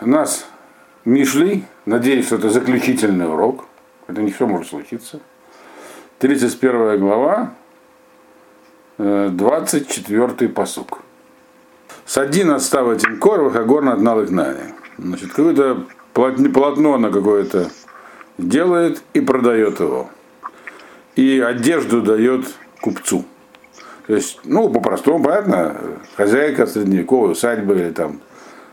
у нас Мишли, надеюсь, что это заключительный урок, это не все может случиться. 31 глава, 24 посук. Садин отстава Тимкор, Вахагор над Налыгнани. Значит, какое-то полотно на какое-то делает и продает его. И одежду дает купцу. То есть, ну, по-простому, понятно, хозяйка средневековой усадьбы или там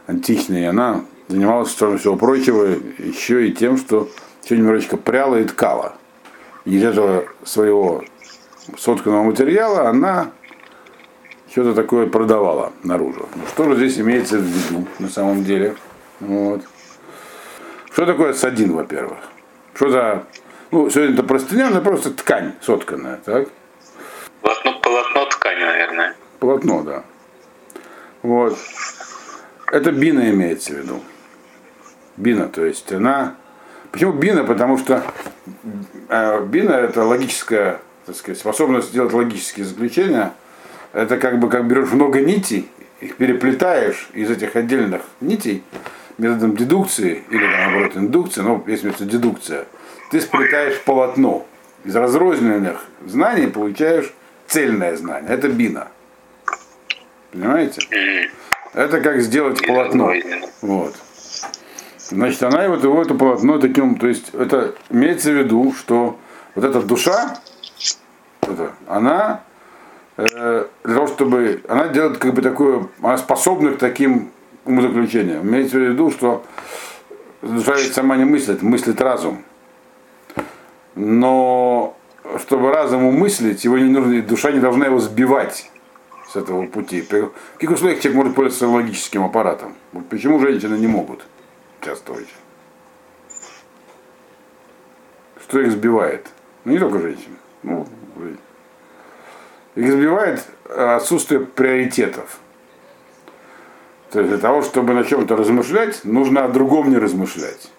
античной, она занималась, кроме всего прочего, еще и тем, что еще немножечко пряла и ткала. И из этого своего сотканного материала она что-то такое продавала наружу. Ну, что же здесь имеется в виду на самом деле? Вот. Что такое садин, во-первых? Что за... Ну, сегодня это простыня, это просто ткань сотканная, так? Полотно, полотно ткани, наверное. Полотно, да. Вот. Это бина имеется в виду. Бина, то есть она... Почему бина? Потому что э, бина это логическая так сказать, способность сделать логические заключения. Это как бы как берешь много нитей, их переплетаешь из этих отдельных нитей методом дедукции или наоборот индукции, но есть метод дедукция, ты сплетаешь полотно. Из разрозненных знаний получаешь цельное знание. Это бина. Понимаете? Это как сделать полотно. Вот. Значит, она вот его это полотно таким, то есть это имеется в виду, что вот эта душа, это, она э, для того, чтобы она делает как бы такое, она способна к таким умозаключениям. Имеется в виду, что душа ведь сама не мыслит, мыслит разум. Но чтобы разум умыслить, его не нужно, душа не должна его сбивать с этого пути. В каких условиях человек может пользоваться логическим аппаратом? Вот почему женщины не могут участвовать? Что их сбивает? Ну не только женщины. Ну, их сбивает отсутствие приоритетов. То есть для того, чтобы на чем-то размышлять, нужно о другом не размышлять.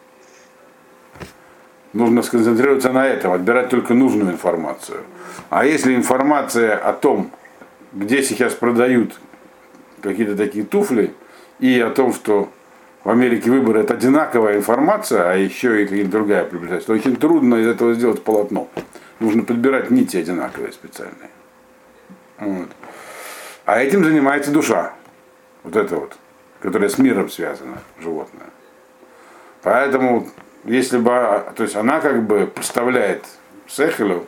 Нужно сконцентрироваться на этом, отбирать только нужную информацию. А если информация о том, где сейчас продают какие-то такие туфли, и о том, что в Америке выборы это одинаковая информация, а еще и какая-то другая приобретается, то очень трудно из этого сделать полотно. Нужно подбирать нити одинаковые специальные. Вот. А этим занимается душа. Вот это вот, которая с миром связана, животное. Поэтому, если бы, то есть она как бы поставляет Сехелю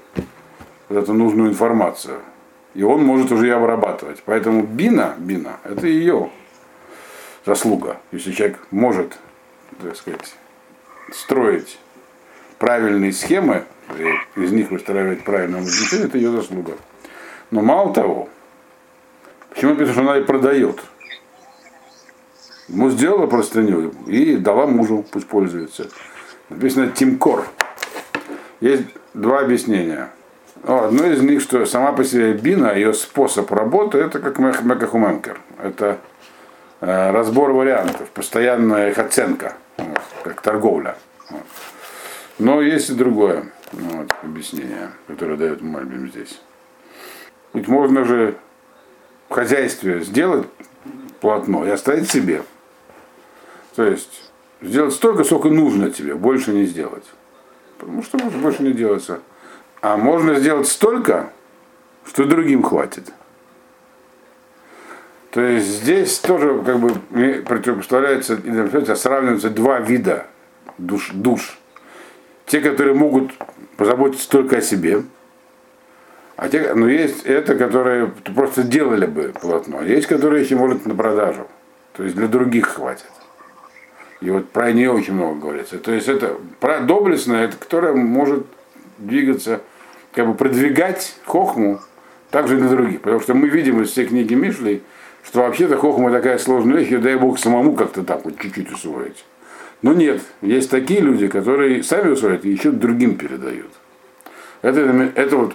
вот эту нужную информацию, и он может уже ее обрабатывать. Поэтому бина, бина, это ее заслуга. Если человек может, так сказать, строить правильные схемы, из них выстраивать правильное назначение, это ее заслуга. Но мало того, почему написано, что она и продает? Ему сделала простыню и дала мужу, пусть пользуется. Написано Тимкор. Есть два объяснения. Одно из них, что сама по себе бина, ее способ работы, это как мекахуменкер. Это разбор вариантов, постоянная их оценка, вот, как торговля. Вот. Но есть и другое вот, объяснение, которое дает Мальбим здесь. Ведь можно же в хозяйстве сделать полотно и оставить себе. То есть сделать столько, сколько нужно тебе, больше не сделать. Потому что больше не делается. А можно сделать столько, что другим хватит. То есть здесь тоже как бы противопоставляется, сравниваются два вида душ, душ. Те, которые могут позаботиться только о себе, а те, ну есть это, которые просто делали бы полотно, а есть, которые еще могут на продажу. То есть для других хватит. И вот про нее очень много говорится. То есть это про доблестная, это которая может двигаться, как бы продвигать хохму также для других. Потому что мы видим из всей книги Мишлей, что вообще-то хохма такая сложная вещь, и дай Бог самому как-то так вот чуть-чуть усвоить. Но нет, есть такие люди, которые сами усвоят и еще другим передают. Это, это вот,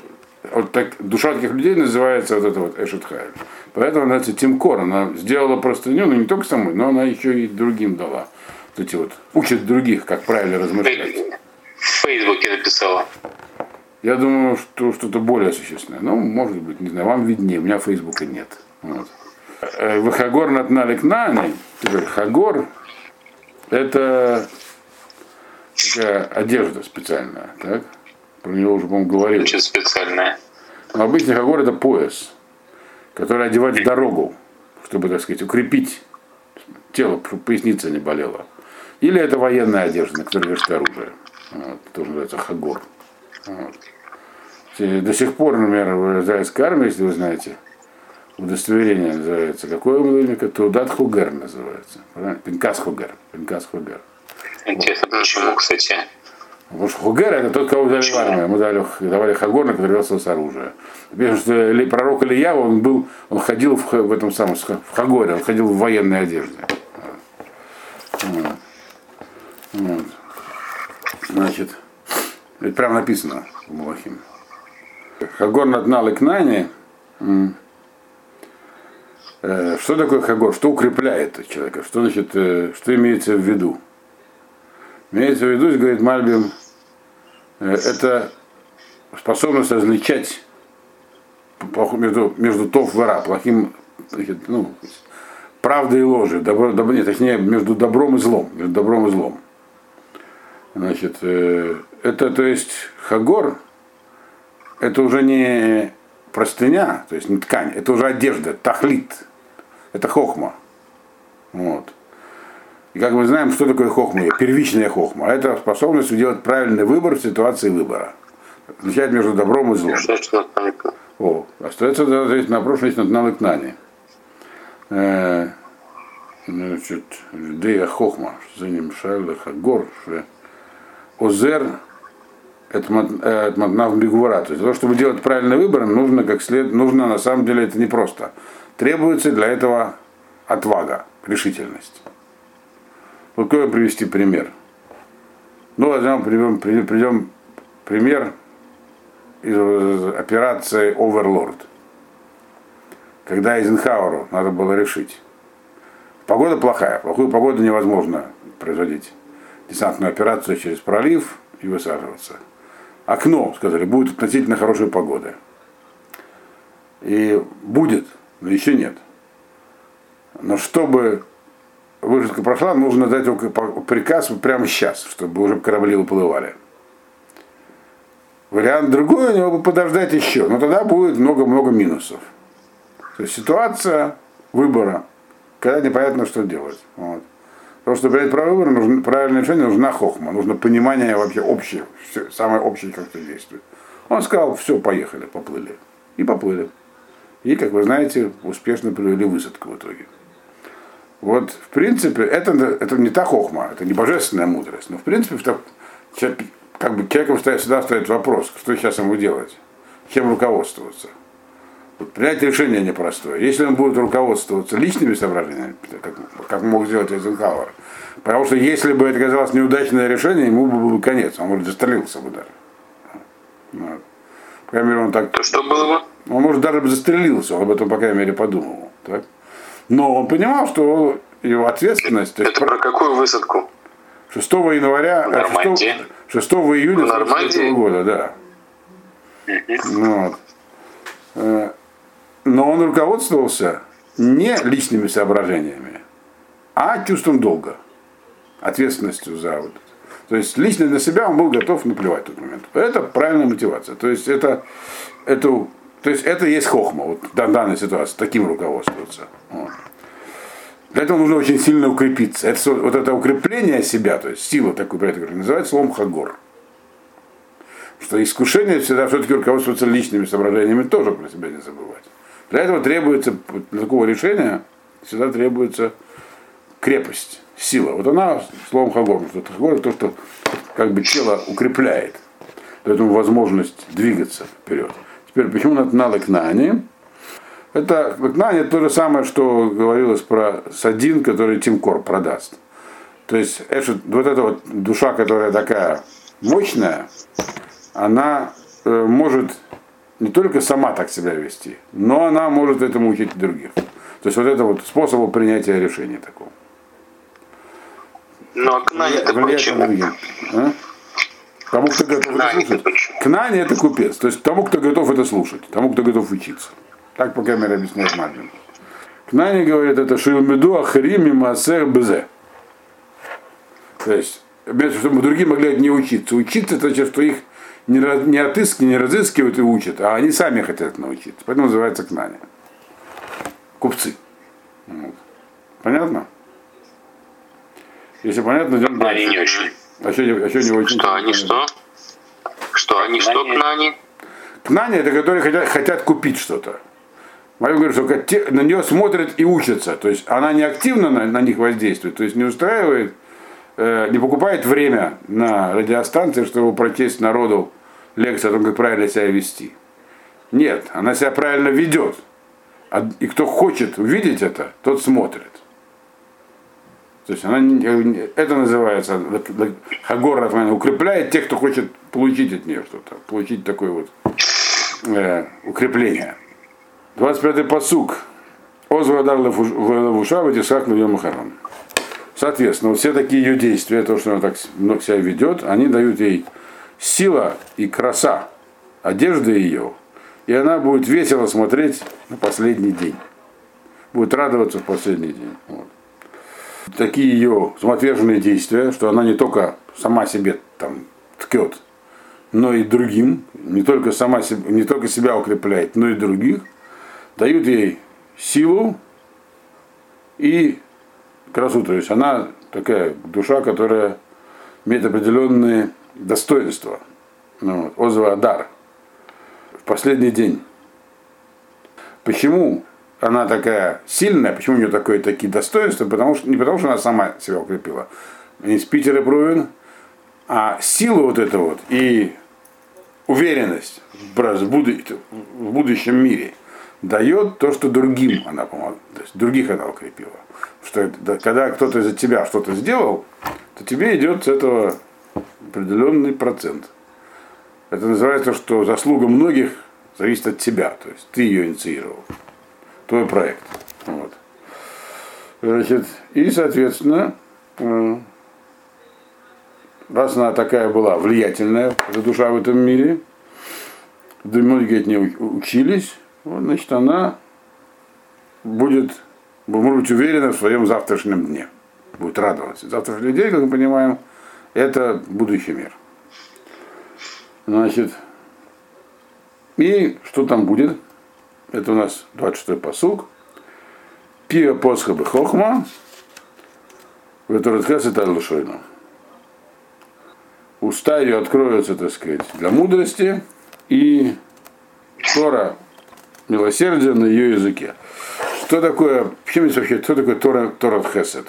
вот так, душа таких людей называется вот это вот Эшетхайль. Поэтому она называется Тимкор. Она сделала простыню, но не только самой, но она еще и другим дала. Вот эти вот учат других, как правильно размышлять. В Фейсбуке написала. Я думаю, что что-то более существенное. Ну, может быть, не знаю, вам виднее, у меня Фейсбука нет. Вот. Э, Выхагор над нани, Хагор, это такая одежда специальная, так? Про нее уже, по-моему, говорили. Очень специальная. Но обычный хагор это пояс, который одевать в дорогу, чтобы, так сказать, укрепить тело, чтобы поясница не болела. Или это военная одежда, на которой вешают оружие. Вот, тоже называется хагор. Вот. До сих пор, например, в израильской армии, если вы знаете, удостоверение называется. Какое имя? Тудат Хугер называется. Пинкас Хугер. Пинкас Хугер. Интересно, почему, кстати? Потому что Хугер это тот, кого взяли в армию. Мы дали, давали Хагор, на который велся с оружия. Потому что пророк Илья, он был, он ходил в, в этом самом, в Хагоре, он ходил в военной одежде. Вот. Вот. Значит, это прямо написано в Малахиме. Хагор наднал и кнани. Что такое хагор? Что укрепляет человека? Что значит, что имеется в виду? Имеется в виду, говорит Мальбим, это способность различать между, между тов и ра, плохим, значит, ну, правдой и ложью, добро, добро, нет, точнее, между добром и злом, между добром и злом. Значит, это, то есть, хагор, это уже не простыня, то есть не ткань, это уже одежда, тахлит, это хохма. Вот. И как мы знаем, что такое хохма? Первичная хохма. Это способность сделать правильный выбор в ситуации выбора. Отличать между добром и злом. О, остается здесь на прошлое на навык нани. Э, значит, Дея Хохма, за ним Шайла Хагор, Озер, это матнав бигвара. То есть для того, чтобы делать правильный выбор, нужно как след, нужно на самом деле это не просто. Требуется для этого отвага, решительность. Вот какой привести пример? Ну, возьмем, придем, придем пример из операции Overlord. Когда Эйзенхауэру надо было решить. Погода плохая, плохую погоду невозможно производить десантную операцию через пролив и высаживаться. Окно, сказали, будет относительно хорошая погода. И будет, еще нет. Но чтобы высадка прошла, нужно дать приказ прямо сейчас, чтобы уже корабли выплывали. Вариант другой у него бы подождать еще, но тогда будет много-много минусов. То есть ситуация выбора, когда непонятно, что делать. Вот. Потому что принять правильный выбор, нужно, правильное решение, нужна хохма, нужно понимание вообще общее, все, самое общее, как это действует. Он сказал, все, поехали, поплыли. И поплыли. И, как вы знаете, успешно провели высадку в итоге. Вот, в принципе, это, это не та хохма, это не божественная мудрость. Но, в принципе, человек, как бы человеком всегда стоит вопрос, что сейчас ему делать, чем руководствоваться. Вот принять решение непростое. Если он будет руководствоваться личными соображениями, как, как мог сделать Эйзенхауэр, потому что если бы это казалось неудачное решение, ему бы был конец, он может застрелился бы даже. Вот. По крайней мере, он так... То что было бы? Он, может, даже бы застрелился, он об этом, по крайней мере, подумал. Так? Но он понимал, что его ответственность... Это про какую высадку? 6 января, 6, 6 июня 1943 года, да. Вот. Э, но он руководствовался не личными соображениями, а чувством долга, ответственностью за вот. То есть лично на себя он был готов наплевать в тот момент. Это правильная мотивация. То есть это, это то есть это есть хохма, вот в данной ситуации, таким руководствоваться. Вот. Для этого нужно очень сильно укрепиться. Это, вот это укрепление себя, то есть сила такой, называется словом хагор. Что искушение всегда все-таки руководствуется личными соображениями, тоже про себя не забывать. Для этого требуется, для такого решения всегда требуется крепость, сила. Вот она словом хагор, что хагор то, что как бы тело укрепляет, ему возможность двигаться вперед. Теперь, почему на Лекнане? Это Лекнане то же самое, что говорилось про Садин, который Тимкор продаст. То есть это, вот эта вот душа, которая такая мощная, она э, может не только сама так себя вести, но она может этому учить других. То есть вот это вот способ принятия решения такого. Но Кнане это почему? А? Тому, кто готов это слушать. Кнани это купец. То есть тому, кто готов это слушать, тому, кто готов учиться. Так, по крайней мере, объясняет Мальбин. Кнани говорит, это Шилмеду Ахрим и Маасер Безе. То есть, чтобы другие могли от нее учиться. Учиться, это значит, что их не, не отыскивают, не разыскивают и учат, а они сами хотят научиться. Поэтому называется кнане. Купцы. Вот. Понятно? Если понятно, идем дальше. Не очень. А что, а что не очень? Что они что? Что они что кнане? Кнане это которые хотят, хотят купить что-то. Мою говорю, что на нее смотрят и учатся. То есть она не активно на, на них воздействует, то есть не устраивает, э, не покупает время на радиостанции, чтобы прочесть народу лекцию о том, как правильно себя вести. Нет, она себя правильно ведет. А, и кто хочет увидеть это, тот смотрит. То есть она, это называется Хагор укрепляет тех, кто хочет получить от нее что-то, получить такое вот э, укрепление. 25-й посук. Озвадар лавуша в Исаак Махарон. Соответственно, вот все такие ее действия, то, что она так много себя ведет, они дают ей сила и краса, одежда ее, и она будет весело смотреть на последний день. Будет радоваться в последний день. Вот. Такие ее самоотверженные действия, что она не только сама себе там ткет, но и другим, не только, сама, не только себя укрепляет, но и других, дают ей силу и красоту. То есть она такая душа, которая имеет определенные достоинства. Ну, вот, Озва Адар. В последний день. Почему она такая сильная, почему у нее такое, такие достоинства? Потому что, не потому, что она сама себя укрепила. Не с Питера Провин, а сила вот эта вот и уверенность в будущем мире дает то, что другим она помогла, то есть других она укрепила. Что когда кто-то за тебя что-то сделал, то тебе идет с этого определенный процент. Это называется, что заслуга многих зависит от тебя, то есть ты ее инициировал, твой проект. Вот. Значит, и, соответственно, э, раз она такая была влиятельная, эта душа в этом мире, да многие от нее учились, вот, значит, она будет, может быть, уверена в своем завтрашнем дне. Будет радоваться. Завтрашний день, как мы понимаем, это будущий мир. Значит, и что там будет? Это у нас 26-й посуг. Пиа посха бы хохма, Ветуретхес это лушойно. Уста ее откроются, так сказать, для мудрости, и Тора милосердие на ее языке. Что такое, почему вообще, что такое Тора, Тора Хесед?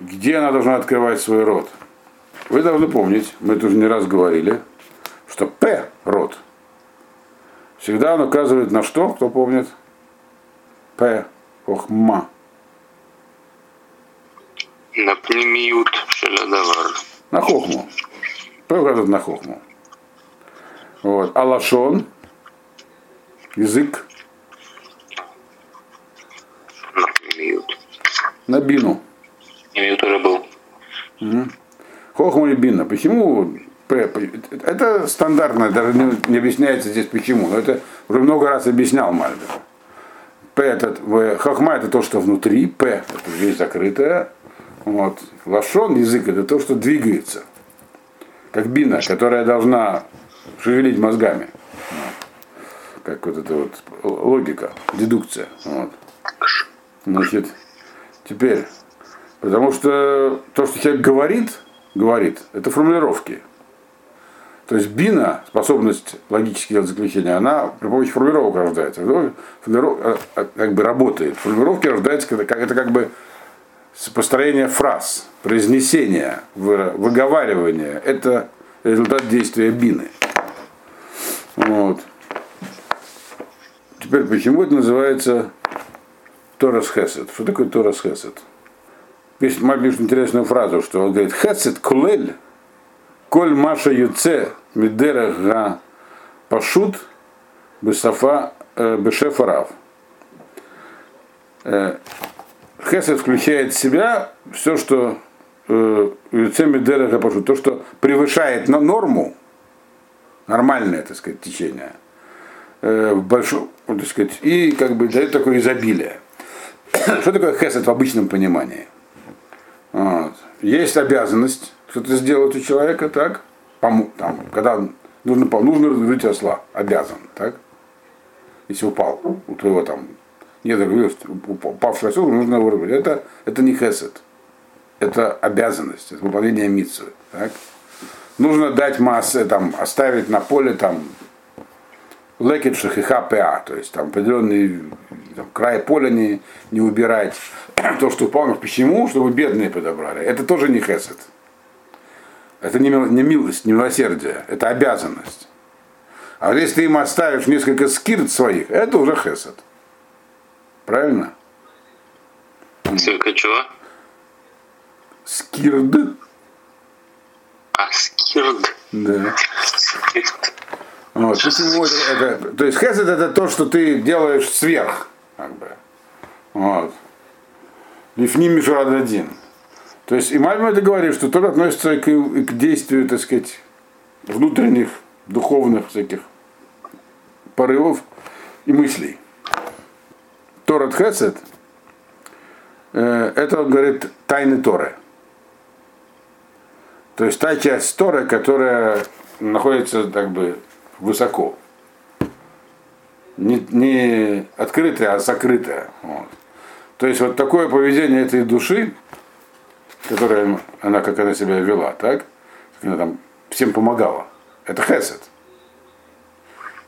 Где она должна открывать свой рот? Вы должны помнить, мы это уже не раз говорили, что П род всегда он указывает на что, кто помнит? П, Охма. На пнемиют шелядавар. На хохму. פה указывает на хохму. Вот. הלשון, язык. На פנימיות. На бину. פנימיות тоже был. Угу. Хохма и бина. Почему это стандартно, даже не, не объясняется здесь почему, но это уже много раз объяснял Мальбим. פה это, хохма это то, что внутри, פה это вещь закрытая, вот. Лашон, язык, это то, что двигается. Как бина, которая должна шевелить мозгами. Как вот эта вот логика, дедукция. Вот. Значит, теперь, потому что то, что человек говорит, говорит, это формулировки. То есть бина, способность логически делать заключения, она при помощи формулировок рождается. Формулировка э, как бы работает. Формулировки рождаются, как это как бы построение фраз, произнесение, выговаривание. Это результат действия бины. Вот. Теперь, почему это называется Торас Хесед? Что такое Торас Хесед? Пишет Мальбиш интересную фразу, что он говорит, Хесед кулель, коль маша юце мидера га пашут бешафа э, бешефарав. Э, Хесед включает в себя все, что э, юце мидера га пашут, то, что превышает на норму, нормальное, так сказать, течение, большое, так сказать, и как бы дает такое изобилие. Что такое хесед в обычном понимании? Вот. есть обязанность что-то сделать у человека, так? Там, когда нужно, нужно разгрузить осла, обязан, так? Если упал, у твоего там нет, упавший осел, нужно вырубить. Это, это не хесед. Это обязанность, это выполнение митцвы. Так? Нужно дать массы, там, оставить на поле там лекет шахиха ПА, то есть там определенный там, край поля не, не убирать, то, что упало. Почему? Чтобы бедные подобрали. Это тоже не хесед. Это не, не милость, не милосердие, это обязанность. А вот если ты им оставишь несколько скирт своих, это уже хесед. Правильно? Несколько чего? Скирд. А, скирд. Да. Вот. Почему это, это, то есть хесед это то, что ты делаешь сверх. Как бы. Вот. Лифним один. То есть и Мальма это говорит, что тоже относится к, к действию, так сказать, внутренних, духовных всяких порывов и мыслей. Торат Хесед, э, это он говорит тайны Торы. То есть та часть Торы, которая находится как бы высоко. Не, не открытая, а закрытая. Вот. То есть вот такое поведение этой души, которая она, как она себя вела, так? Она там всем помогала. Это хесед.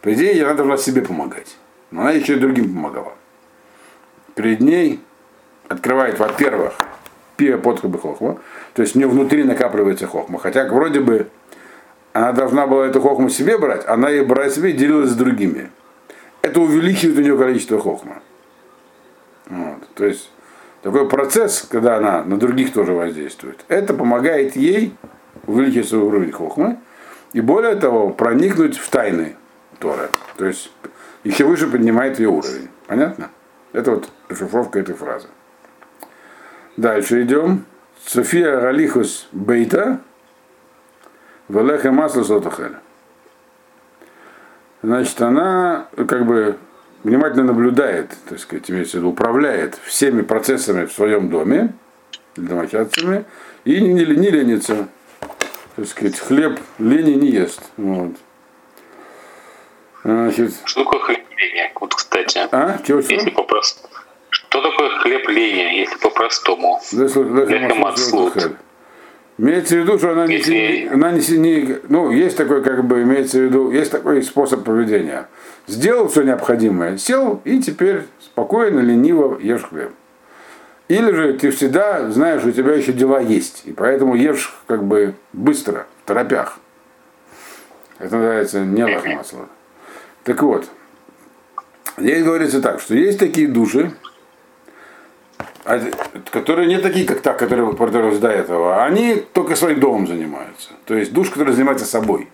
По идее, она должна себе помогать. Но она еще и другим помогала. Перед ней открывает, во-первых, пия подхоба хохма, то есть у нее внутри накапливается хохма. Хотя вроде бы она должна была эту хохму себе брать, она ее брала себе и делилась с другими. Это увеличивает у нее количество хохма. Вот. То есть такой процесс, когда она на других тоже воздействует, это помогает ей увеличить свой уровень хохмы и более того проникнуть в тайны Торы. То есть еще выше поднимает ее уровень. Понятно? Это вот расшифровка этой фразы. Дальше идем. София Галихус Бейта Велеха масло сотахель. Значит, она как бы внимательно наблюдает, так сказать, имеется в виду, управляет всеми процессами в своем доме, домочадцами, и не, не, не ленится. Так сказать, хлеб лени не ест. Вот. Значит, Что такое хлеб лени? Вот, кстати. А? Чего, что? Если попросту. Что такое хлеб лени, если по-простому? Лехем Имеется в виду, что она, Если... не, она не, не, ну, есть такой, как бы, имеется в виду, есть такой способ поведения. Сделал все необходимое, сел и теперь спокойно, лениво ешь хлеб. Или же ты всегда знаешь, что у тебя еще дела есть, и поэтому ешь как бы быстро, в торопях. Это называется не масло. Так вот, здесь говорится так, что есть такие души, которые не такие, как та, которые продавались до этого, а они только своим домом занимаются. То есть душ, который занимается собой.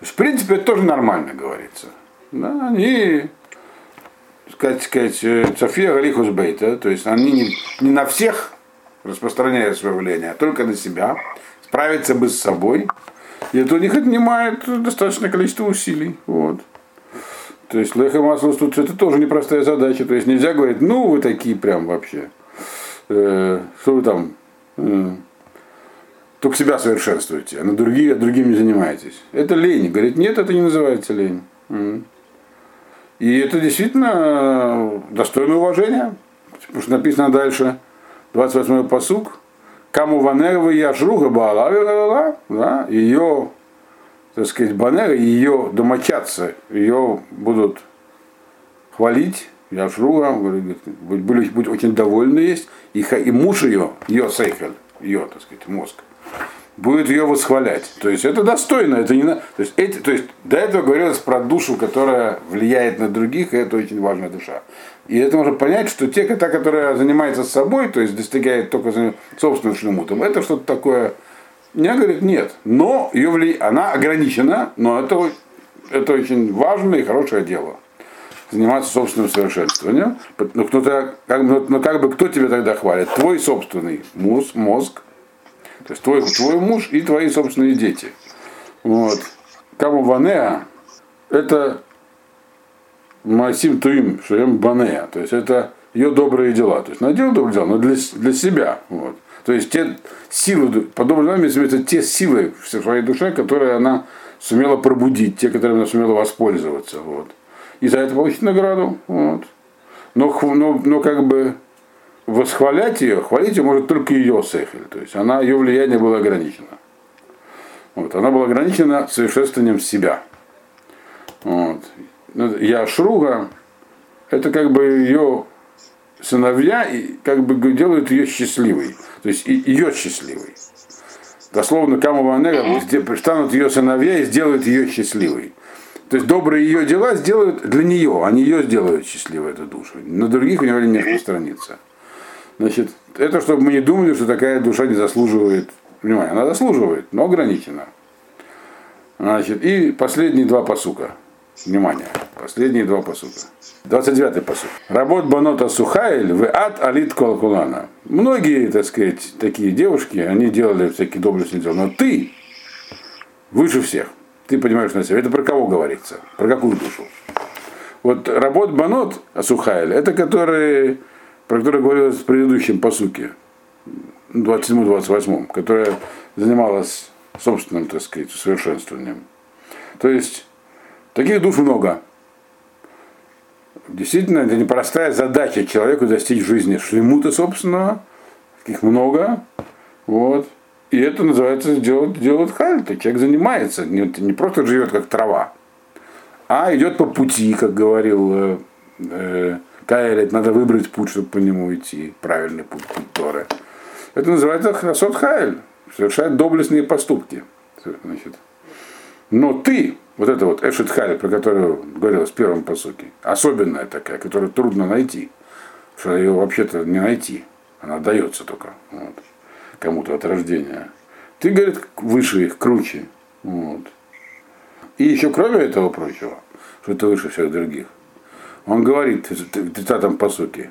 То есть, в принципе, это тоже нормально говорится. Да, они, сказать, сказать, э, София Галихус Бейта, то есть они не, не на всех распространяют свое влияние, а только на себя, справиться бы с собой. И это у них отнимает достаточное количество усилий. Вот. То есть леха масло тут это тоже непростая задача. То есть нельзя говорить, ну вы такие прям вообще. Э, что вы там э, только себя совершенствуете, а на другие, а другими не занимаетесь. Это лень. Говорит, нет, это не называется лень. И это действительно достойно уважения. Потому что написано дальше, 28-й посук, Каму ванерва яшруга баала, да, ее так сказать, Банера ее домочадцы ее будут хвалить, Яшруга, говорит, были, будут очень довольны есть, и, и муж ее, ее сейхель, ее, так сказать, мозг, будет ее восхвалять. То есть это достойно, это не то есть, эти, то есть до этого говорилось про душу, которая влияет на других, и это очень важная душа. И это можно понять, что те, та, которая занимается собой, то есть достигает только собственным шлемутом, это что-то такое я говорит, нет. Но ее вли... она ограничена, но это, это очень важное и хорошее дело. Заниматься собственным совершенствованием. Но, кто-то, как, но, но как бы кто тебя тогда хвалит? Твой собственный мозг, мозг то есть твой, твой муж и твои собственные дети. Вот. Кому Ванеа, это Масим Туим, Шуем Банеа. То есть это ее добрые дела. То есть она делает добрые дела, но для, для себя. Вот. То есть те силы, подобно нам измеряются те силы в своей душе, которые она сумела пробудить, те, которыми она сумела воспользоваться. Вот. И за это получить награду. Вот. Но, но, но как бы восхвалять ее, хвалить ее может только ее сехель. То есть она, ее влияние было ограничено. Вот. Она была ограничена совершенствованием себя. Вот. Ну, Яшруга, это как бы ее сыновья и как бы делают ее счастливой. То есть ее счастливой. Дословно Камаванега станут ее сыновья и сделают ее счастливой. То есть добрые ее дела сделают для нее, они ее сделают счастливой, эту душу. На других у него не распространится. Значит, это чтобы мы не думали, что такая душа не заслуживает внимания. Она заслуживает, но ограничена. Значит, и последние два посука. Внимание, последние два посука. 29-й посуд. Работ банота сухайль в ад алит колкулана. Многие, так сказать, такие девушки, они делали всякие доблестные дела, но ты выше всех. Ты понимаешь на себя. Это про кого говорится? Про какую душу? Вот работ банот сухайль, это которые, про которые говорилось в предыдущем посуке, 27-28, которая занималась собственным, так сказать, совершенствованием. То есть таких душ много. Действительно, это непростая задача человеку достичь жизни шлемута собственного, таких много. Вот. И это называется делать, делать хальта. Человек занимается, не, не просто живет как трава, а идет по пути, как говорил э, э, Каэлит, надо выбрать путь, чтобы по нему идти, правильный путь, путь Торы. Это называется хасот хайль, совершает доблестные поступки. Значит. Но ты, вот это вот Эшет Хали, про которую говорилось в первом посуке, особенная такая, которую трудно найти, что ее вообще-то не найти, она дается только вот, кому-то от рождения. Ты, говорит, выше их, круче. Вот. И еще кроме этого прочего, что ты выше всех других, он говорит в 30-м посуке,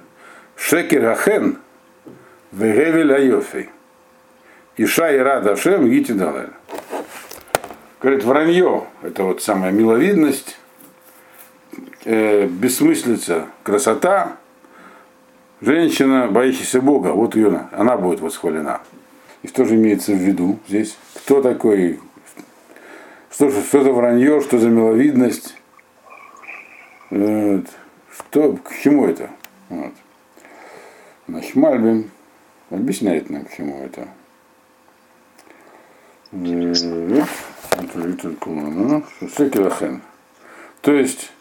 Шекер Ахен Вегевель Айофей. Иша и Рада Шем Гити Далель. Говорит, вранье, это вот самая миловидность, э, бессмыслица, красота, женщина, боящаяся Бога, вот ее, она будет восхвалена. И что же имеется в виду здесь? Кто такой, что, что за вранье, что за миловидность, что, к чему это? Вот. Значит, Мальбин объясняет нам, к чему это. То есть,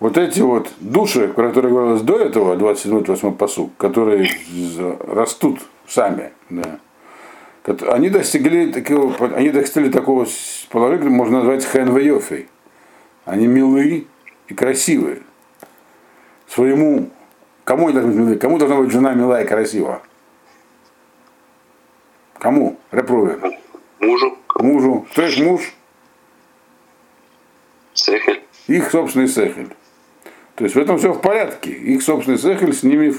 вот эти вот души, про которые говорилось до этого, 27-28 посуг, которые растут сами, да, они достигли такого, они достигли такого положения, можно назвать хэнвейофей. Они милые и красивые. Своему, кому они должны быть милые? Кому должна быть жена милая и красивая? Кому? Репрувен. Мужу. Мужу. Кто есть муж? Сехель. Их собственный сехель. То есть в этом все в порядке. Их собственный сехель с ними,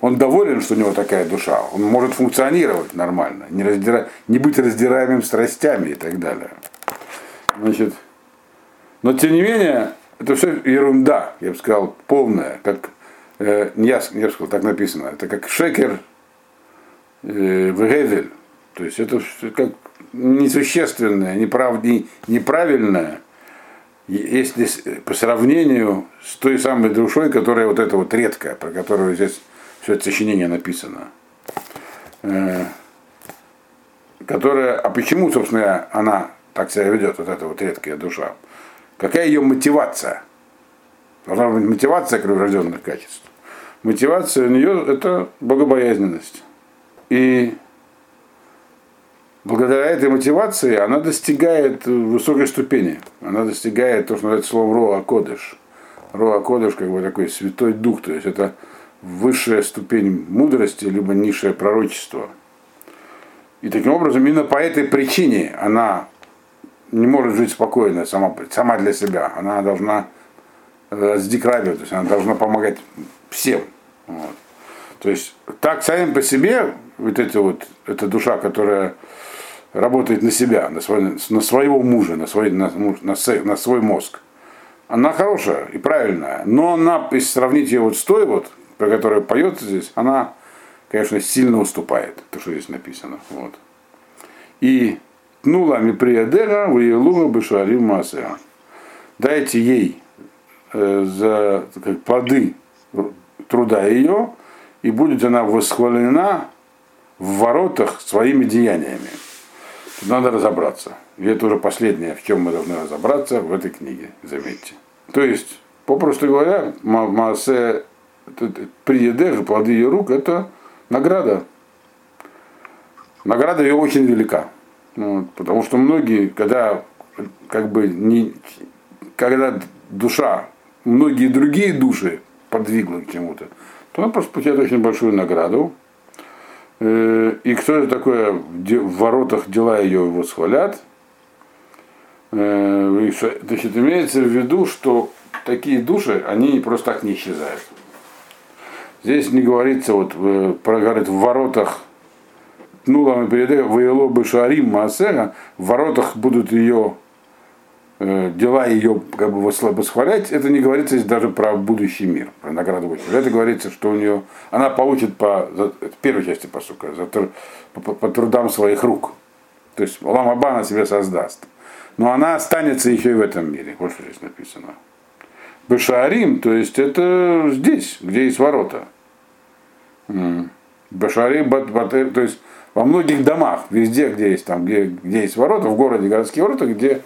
он доволен, что у него такая душа. Он может функционировать нормально, не, раздира... не быть раздираемым страстями и так далее. Значит, но тем не менее, это все ерунда, я бы сказал, полная, как э, я, я бы сказал, так написано, это как шекер э, в Гевель. То есть это как несущественное, неправ, неправильное, если по сравнению с той самой душой, которая вот эта вот редкая, про которую здесь все это сочинение написано. Э, которая, а почему, собственно, она так себя ведет, вот эта вот редкая душа? Какая ее мотивация? Должна быть мотивация кровожденных качеств. Мотивация у нее это богобоязненность. И благодаря этой мотивации она достигает высокой ступени. Она достигает то, что называется словом Роа Кодыш. Роа Кодыш как бы такой святой дух, то есть это высшая ступень мудрости, либо низшее пророчество. И таким образом, именно по этой причине она не может жить спокойно сама, сама для себя. Она должна э, сдекравировать, то есть она должна помогать всем. Вот. То есть так сами по себе, вот эти вот, эта душа, которая работает на себя, на, свой, на своего мужа, на свой, на, на, на свой мозг. Она хорошая и правильная, но она, если сравнить ее вот с той вот, про которую поет здесь, она конечно, сильно уступает, то, что здесь написано. Вот. И тнула миприадера выелуга бешарим масеа. Дайте ей э, за как, плоды труда ее, и будет она восхвалена в воротах своими деяниями. Надо разобраться. И это уже последнее, в чем мы должны разобраться в этой книге, заметьте. То есть, попросту говоря, Маасе приедер, плоды ее рук, это награда. Награда ее очень велика. Вот, потому что многие, когда как бы не, когда душа, многие другие души подвигла к чему-то, то она просто получает очень большую награду. Э, и кто это такое в воротах дела ее его схвалят? Э, значит, имеется в виду, что такие души, они просто так не исчезают. Здесь не говорится, вот, про, говорит, в воротах Нулам передай Ваило Бешарим Маасера, в воротах будут ее Э, дела ее как бы восхвалять, это не говорится даже про будущий мир, про награду будущего. Это говорится, что у нее, она получит по за, первой части посука, за, по, по, по трудам своих рук. То есть Ламаба она себе создаст. Но она останется еще и в этом мире. Вот что здесь написано. Бешарим, то есть это здесь, где есть ворота. Бешарим, то есть во многих домах, везде, где есть там, где, где есть ворота, в городе городские ворота, где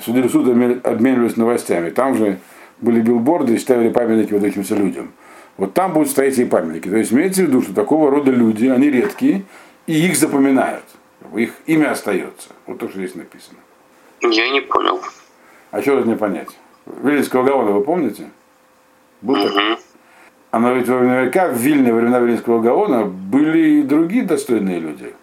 судили суд обменивались новостями. Там же были билборды и ставили памятники вот этим людям. Вот там будут стоять и памятники. То есть имеется в виду, что такого рода люди, они редкие, и их запоминают. Их имя остается. Вот то, что здесь написано. Я не понял. А что тут не понять? Вилинского Гаона вы помните? Был угу. такой? А но ведь наверняка в Вильне, времена Вилинского Гаона, были и другие достойные люди.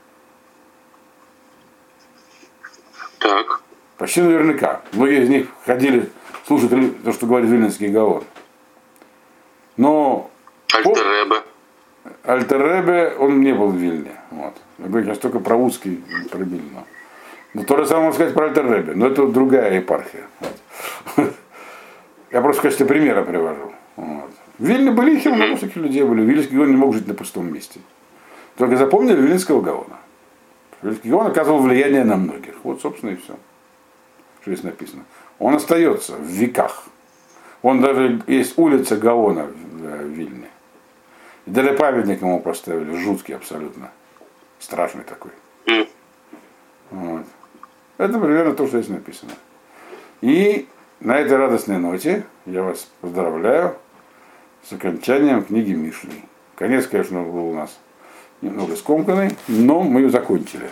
Так. Почти наверняка. Многие из них ходили слушать то, что говорит Вильнинский Гаон. Но Альтеребе. Альтеребе, он не был в Вильне. Вот. Я говорю сейчас только про узкий, про Вильну. Но то же самое можно сказать про Альтеребе, но это другая епархия. Вот. Я просто в качестве примера привожу. Вот. В Вильне были еще много всяких людей были. Вильнинский Гаон не мог жить на пустом месте. Только запомнили Вильнинского Гаона. Вильнинский Гаон оказывал влияние на многих. Вот, собственно, и все что здесь написано, он остается в веках. Он даже есть улица Гаона в э, Вильне. И даже памятник ему поставили, жуткий абсолютно. Страшный такой. Вот. Это примерно то, что здесь написано. И на этой радостной ноте я вас поздравляю с окончанием книги Мишли. Конец, конечно, был у нас немного скомканный, но мы ее закончили.